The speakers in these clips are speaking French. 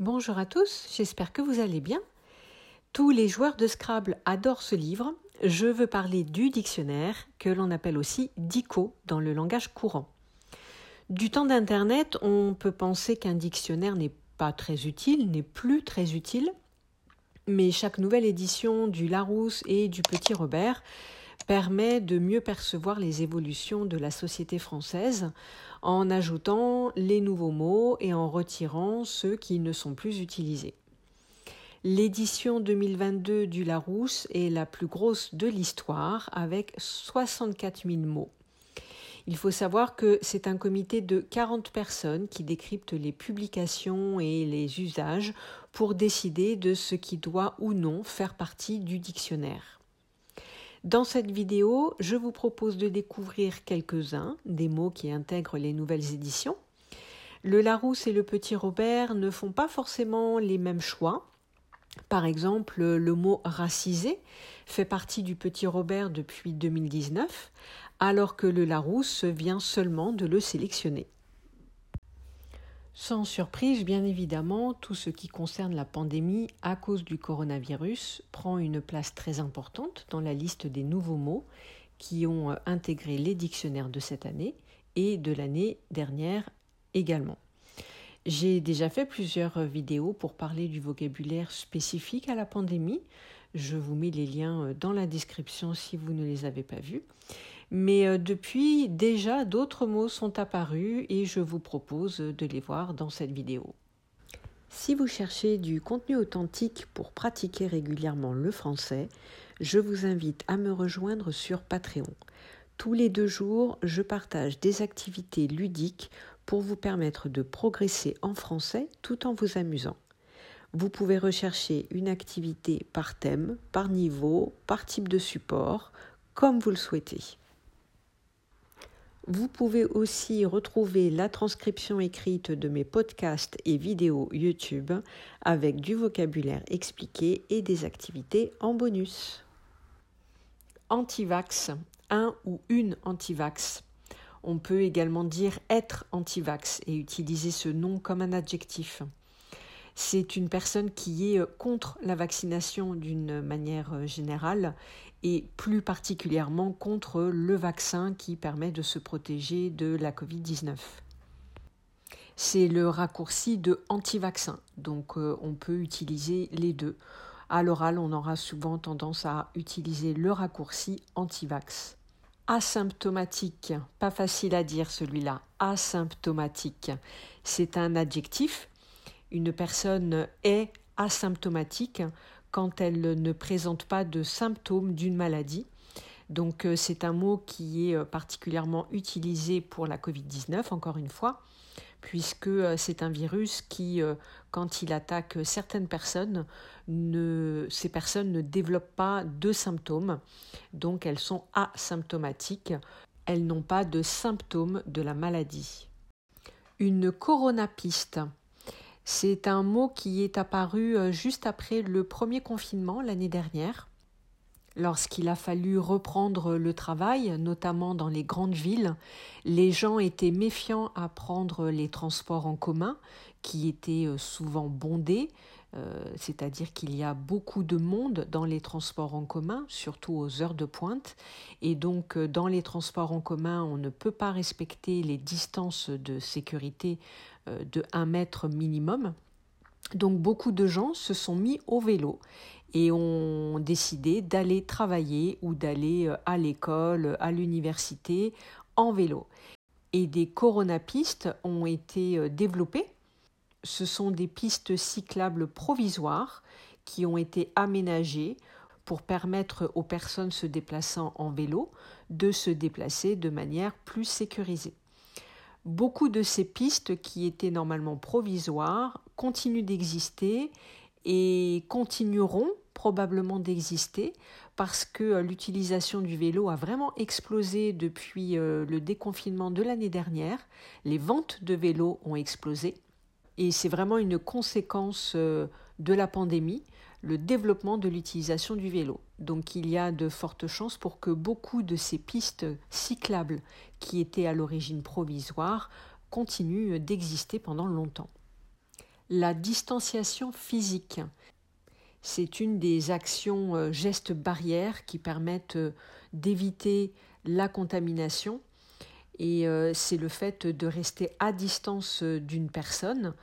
Bonjour à tous, j'espère que vous allez bien. Tous les joueurs de Scrabble adorent ce livre. Je veux parler du dictionnaire, que l'on appelle aussi DICO dans le langage courant. Du temps d'Internet, on peut penser qu'un dictionnaire n'est pas très utile, n'est plus très utile, mais chaque nouvelle édition du Larousse et du Petit Robert permet de mieux percevoir les évolutions de la société française en ajoutant les nouveaux mots et en retirant ceux qui ne sont plus utilisés. L'édition 2022 du Larousse est la plus grosse de l'histoire avec 64 000 mots. Il faut savoir que c'est un comité de 40 personnes qui décryptent les publications et les usages pour décider de ce qui doit ou non faire partie du dictionnaire. Dans cette vidéo, je vous propose de découvrir quelques-uns des mots qui intègrent les nouvelles éditions. Le Larousse et le Petit Robert ne font pas forcément les mêmes choix. Par exemple, le mot racisé fait partie du Petit Robert depuis 2019, alors que le Larousse vient seulement de le sélectionner. Sans surprise, bien évidemment, tout ce qui concerne la pandémie à cause du coronavirus prend une place très importante dans la liste des nouveaux mots qui ont euh, intégré les dictionnaires de cette année et de l'année dernière également. J'ai déjà fait plusieurs vidéos pour parler du vocabulaire spécifique à la pandémie. Je vous mets les liens euh, dans la description si vous ne les avez pas vus. Mais euh, depuis, déjà d'autres mots sont apparus et je vous propose de les voir dans cette vidéo. Si vous cherchez du contenu authentique pour pratiquer régulièrement le français, je vous invite à me rejoindre sur Patreon. Tous les deux jours, je partage des activités ludiques pour vous permettre de progresser en français tout en vous amusant. Vous pouvez rechercher une activité par thème, par niveau, par type de support, comme vous le souhaitez. Vous pouvez aussi retrouver la transcription écrite de mes podcasts et vidéos YouTube avec du vocabulaire expliqué et des activités en bonus. Antivax, un ou une antivax. On peut également dire être antivax et utiliser ce nom comme un adjectif. C'est une personne qui est contre la vaccination d'une manière générale et plus particulièrement contre le vaccin qui permet de se protéger de la Covid-19. C'est le raccourci de anti-vaccin, donc euh, on peut utiliser les deux. À l'oral, on aura souvent tendance à utiliser le raccourci anti-vax. Asymptomatique, pas facile à dire celui-là, asymptomatique. C'est un adjectif. Une personne est asymptomatique quand elle ne présente pas de symptômes d'une maladie. Donc euh, c'est un mot qui est euh, particulièrement utilisé pour la Covid-19, encore une fois, puisque euh, c'est un virus qui, quand il attaque certaines personnes, ces personnes ne développent pas de symptômes, donc elles sont asymptomatiques, elles n'ont pas de symptômes de la maladie. Une coronapiste, c'est un mot qui est apparu euh, juste après le premier confinement l'année dernière, lorsqu'il a fallu reprendre le travail, notamment dans les grandes villes. Les gens étaient méfiants à prendre les transports en commun, qui étaient euh, souvent bondés, euh, c'est-à-dire qu'il y a beaucoup de monde dans les transports en commun, surtout aux heures de pointe, et donc dans les transports en commun, on ne peut pas respecter les distances de sécurité euh, de 1 mètre minimum. Donc beaucoup de gens se sont mis au vélo et ont décidé d'aller travailler ou d'aller euh, à l'école, à l'université en vélo. Et des coronapistes ont été euh, développées. Ce sont des pistes cyclables provisoires qui ont été aménagées pour permettre aux personnes se déplaçant en vélo de se déplacer de manière plus sécurisée. Beaucoup de ces pistes qui étaient normalement provisoires continuent d'exister et continueront probablement d'exister parce que euh, l'utilisation du vélo a vraiment explosé depuis euh, le déconfinement de l'année dernière. Les ventes de vélos ont explosé et c'est vraiment une conséquence euh, de la pandémie le développement de l'utilisation du vélo. Donc il y a de fortes chances pour que beaucoup de ces pistes cyclables qui étaient à l'origine provisoires continuent d'exister pendant longtemps. La distanciation physique, c'est une des actions euh, gestes barrières qui permettent euh, d'éviter la contamination et euh, c'est le fait de rester à distance d'une personne,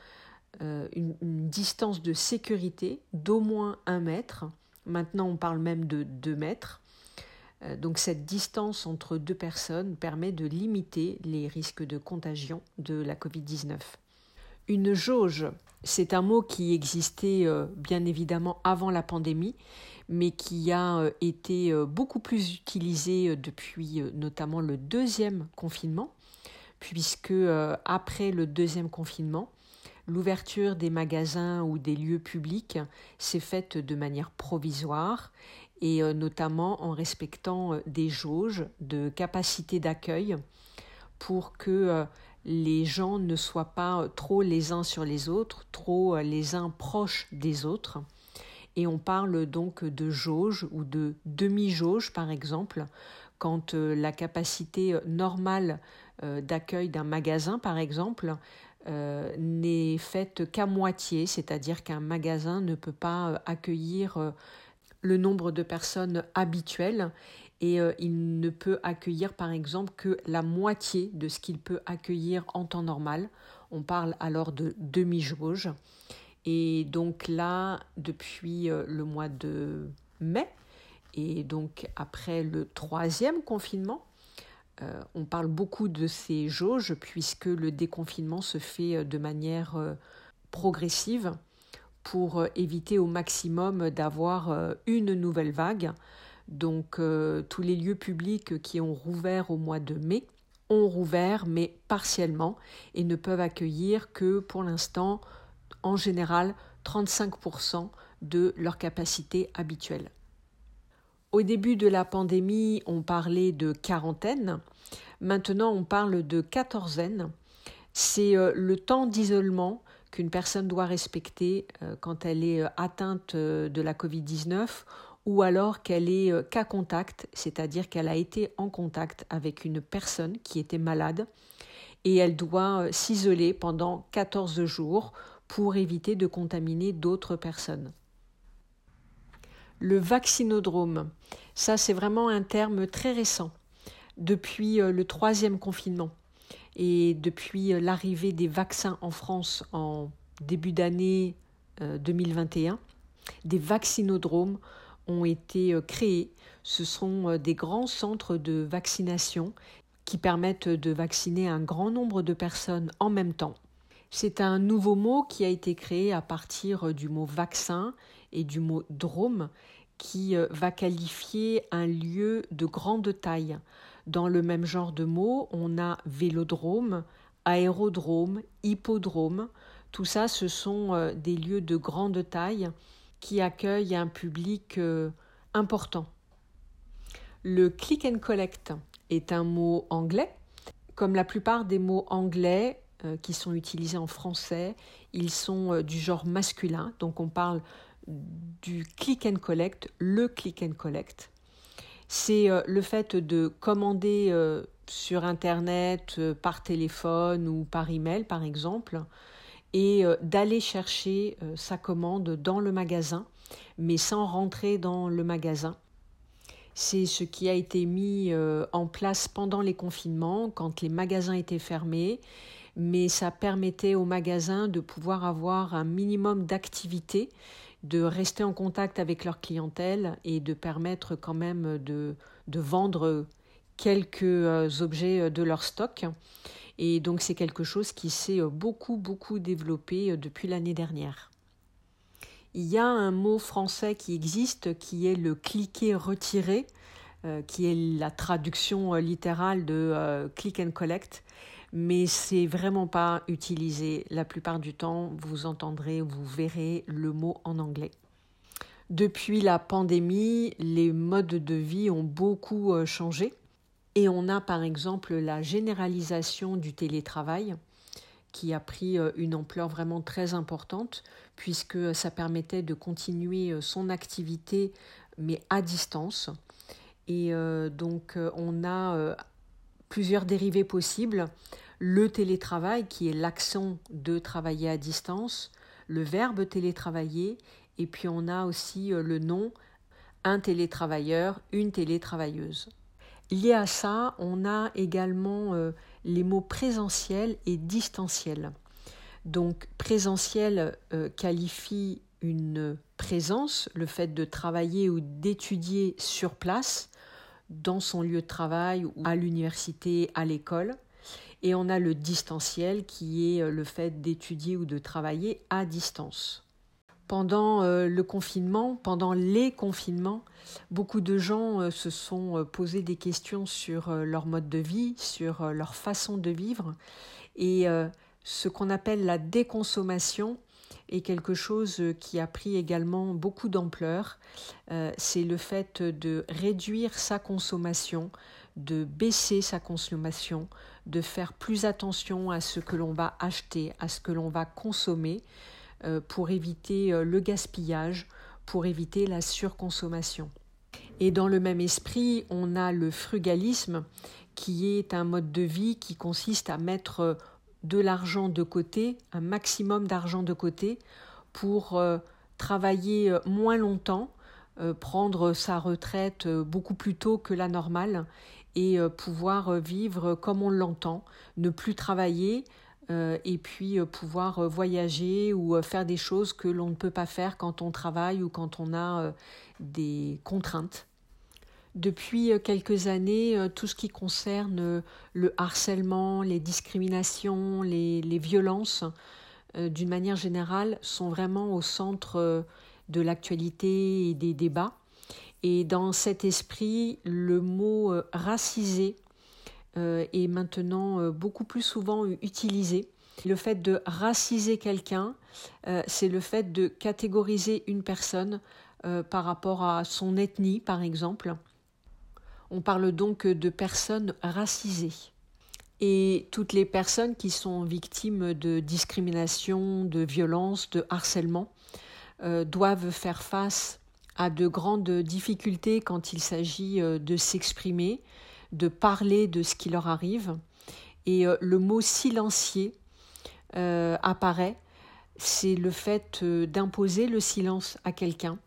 une, distance de sécurité d'au moins un mètre. Maintenant, on parle même de deux mètres. Donc cette distance entre deux personnes permet de limiter les risques de contagion de la Covid-19. Une jauge, c'est un mot qui existait euh, bien évidemment avant la pandémie, mais qui a euh, été euh, beaucoup plus utilisé depuis notamment le deuxième confinement, puisque après le deuxième confinement, l'ouverture des magasins ou des lieux publics s'est faite de manière provisoire et notamment en respectant des jauges de capacité d'accueil pour que les gens ne soient pas trop les uns sur les autres, trop euh, les uns proches des autres. Et on parle donc de jauge ou de demi-jauge, par exemple, quand euh, la capacité euh, normale d'accueil d'un magasin, par exemple, n'est faite qu'à moitié, c'est-à-dire qu'un magasin ne peut pas accueillir le nombre de personnes habituelles et euh, il ne peut accueillir par exemple que la moitié de ce qu'il peut accueillir en temps normal. On parle alors de demi-jauge. Et donc là, depuis euh, le mois de mai, et donc après le troisième confinement, euh, on parle beaucoup de ces jauges puisque le déconfinement se fait de manière progressive pour éviter au maximum d'avoir une nouvelle vague. Donc euh, tous les lieux publics qui ont rouvert au mois de mai ont rouvert, mais partiellement, et ne peuvent accueillir que pour l'instant, en général, 35% de leur capacité habituelle. Au début de la pandémie, on parlait de quarantaine. Maintenant, on parle de quatorzaine. C'est euh, le temps d'isolement qu'une personne doit respecter euh, quand elle est atteinte de la Covid-19 ou alors qu'elle est euh, cas contact, c'est-à-dire qu'elle a été en contact avec une personne qui était malade et elle doit euh, s'isoler pendant 14 jours pour éviter de contaminer d'autres personnes. Le vaccinodrome, ça c'est vraiment un terme très récent, depuis euh, le troisième confinement et depuis l'arrivée des vaccins en France en début d'année 2021, des vaccinodromes ont été euh, créés. Ce sont euh, des grands centres de vaccination qui permettent de vacciner un grand nombre de personnes en même temps. C'est un nouveau mot qui a été créé à partir euh, du mot vaccin et du mot drôme qui va qualifier un lieu de grande taille. Dans le même genre de mots, on a vélodrome, aérodrome, hippodrome. Tout ça, ce sont des lieux de grande taille qui accueille un public euh, important. Le click and collect est un mot anglais. Comme la plupart des mots anglais euh, qui sont utilisés en français, ils sont euh, du genre masculin. Donc on parle du click and collect, le click and collect. C'est le fait de commander sur Internet, par téléphone ou par email par exemple, et euh, d'aller chercher euh, sa commande dans le magasin, mais sans rentrer dans le magasin. C'est ce qui a été mis euh, en place pendant les confinements, quand les magasins étaient fermés, mais ça permettait aux magasins de pouvoir avoir un minimum d'activité, de rester en contact avec leur clientèle et de permettre quand même de, vendre quelques objets de leur stock. Et donc c'est quelque chose qui s'est euh, beaucoup, beaucoup développé euh, depuis l'année dernière. Il y a un mot français qui existe qui est le cliquer retirer, euh, qui est la traduction littérale de click and collect, mais c'est vraiment pas utilisé. La plupart du temps, vous entendrez, vous verrez le mot en anglais. Depuis la pandémie, les modes de vie ont beaucoup changé. Et on a par exemple la généralisation du télétravail qui a pris euh, une ampleur vraiment très importante puisque ça permettait de continuer euh, son activité mais à distance. Et euh, donc on a plusieurs dérivés possibles. Le télétravail qui est l'accent de travailler à distance, le verbe télétravailler et puis on a aussi le nom un télétravailleur, une télétravailleuse. Lié à ça, on a également les mots présentiel et distanciel. Donc présentiel qualifie une présence, le fait de travailler ou d'étudier sur place, dans son lieu de travail ou à l'université, à l'école. Et on a le distanciel qui est euh, le fait d'étudier ou de travailler à distance. Pendant euh, le confinement, pendant les confinements, beaucoup de gens euh, se sont posés des questions sur leur mode de vie, sur leur façon de vivre. Et ce qu'on appelle la déconsommation est quelque chose qui a pris également beaucoup d'ampleur. Euh, c'est le fait de réduire sa consommation, de baisser sa consommation, de faire plus attention à ce que l'on va acheter, à ce que l'on va consommer, euh, pour éviter euh, le gaspillage, pour éviter la surconsommation. Et dans le même esprit, on a le frugalisme, qui est un mode de vie qui consiste à mettre de l'argent de côté, un maximum d'argent de côté, pour euh, travailler euh, moins longtemps, euh, prendre sa retraite beaucoup plus tôt que la normale et pouvoir vivre comme on l'entend, ne plus travailler et puis pouvoir voyager ou faire des choses que l'on ne peut pas faire quand on travaille ou quand on a des contraintes. Depuis euh, quelques années, euh, tout ce qui concerne euh, le harcèlement, les discriminations, les, violences, d'une manière générale, sont vraiment au centre de l'actualité et des débats. Et dans cet esprit, le mot racisé est maintenant beaucoup plus souvent utilisé. Le fait de raciser quelqu'un, c'est le fait de catégoriser une personne par rapport à son ethnie, par exemple, on parle donc de personnes racisées. Et toutes les personnes qui sont victimes de discrimination, de violence, de harcèlement euh, doivent faire face à de grandes difficultés quand il s'agit euh, de s'exprimer, de parler de ce qui leur arrive. Et euh, le mot silencier apparaît, c'est le fait d'imposer le silence à quelqu'un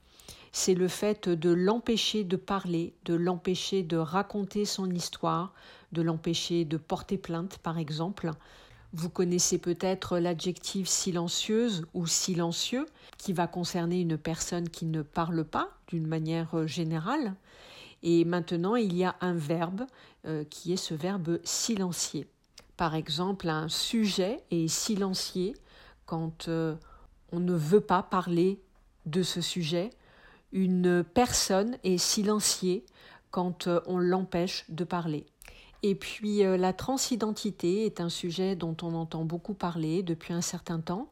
c'est le fait de l'empêcher de parler, de l'empêcher de raconter son histoire, de l'empêcher de porter plainte, par exemple. Vous connaissez peut-être l'adjectif silencieuse ou silencieux, qui va concerner une personne qui ne parle pas d'une manière générale. Et maintenant, il y a un verbe euh, qui est ce verbe silencier. Par exemple, un sujet est silencié quand euh, on ne veut pas parler de ce sujet une personne est silenciée quand euh, on l'empêche de parler. Et puis euh, la transidentité est un sujet dont on entend beaucoup parler depuis un certain temps.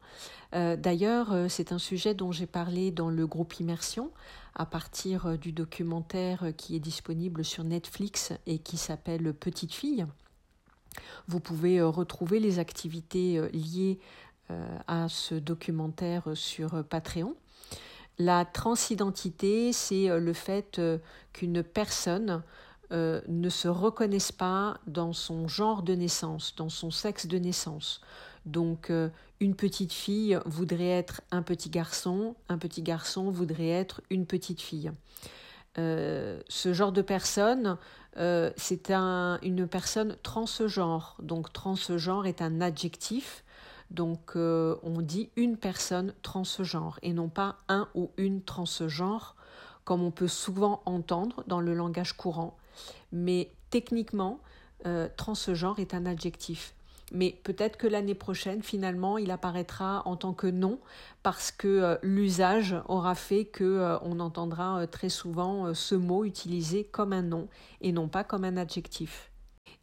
Euh, d'ailleurs, c'est un sujet dont j'ai parlé dans le groupe Immersion à partir du documentaire qui est disponible sur Netflix et qui s'appelle Petite fille. Vous pouvez retrouver les activités liées à ce documentaire sur Patreon. La transidentité, c'est euh, le fait euh, qu'une personne euh, ne se reconnaisse pas dans son genre de naissance, dans son sexe de naissance. Donc une petite fille voudrait être un petit garçon, un petit garçon voudrait être une petite fille. ce genre de personne, c'est un, une personne transgenre. Donc transgenre est un adjectif donc euh, on dit une personne transgenre et non pas un ou une transgenre comme on peut souvent entendre dans le langage courant. Mais techniquement, euh, transgenre est un adjectif. Mais peut-être que l'année prochaine, finalement, il apparaîtra en tant que nom parce que euh, l'usage aura fait que on entendra très souvent ce mot utilisé comme un nom et non pas comme un adjectif.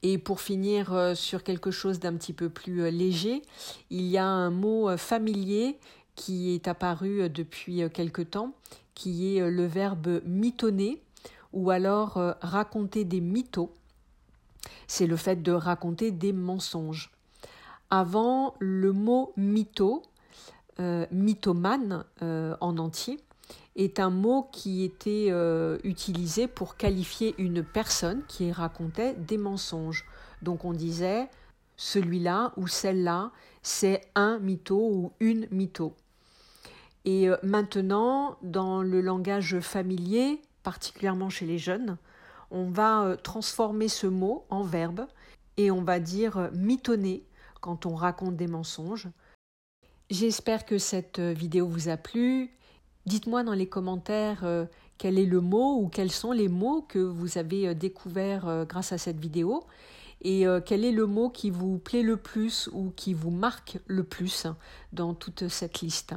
Et pour finir euh, sur quelque chose d'un petit peu plus euh, léger, il y a un mot euh, familier qui est apparu depuis quelque temps, qui est le verbe mitonner ou alors raconter des mythos. C'est le fait de raconter des mensonges. Avant, le mot mytho, mythomane en entier, est un mot qui était euh, utilisé pour qualifier une personne qui racontait des mensonges. Donc on disait celui-là ou celle-là, c'est un mytho ou une mytho. Et euh, maintenant, dans le langage familier, particulièrement chez les jeunes, on va euh, transformer ce mot en verbe et on va dire mitonner quand on raconte des mensonges. J'espère que cette vidéo vous a plu. Dites-moi dans les commentaires quel est le mot ou quels sont les mots que vous avez découverts grâce à cette vidéo et quel est le mot qui vous plaît le plus ou qui vous marque le plus dans toute cette liste?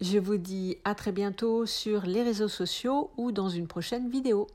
Je vous dis à très bientôt sur les réseaux sociaux ou dans une prochaine vidéo.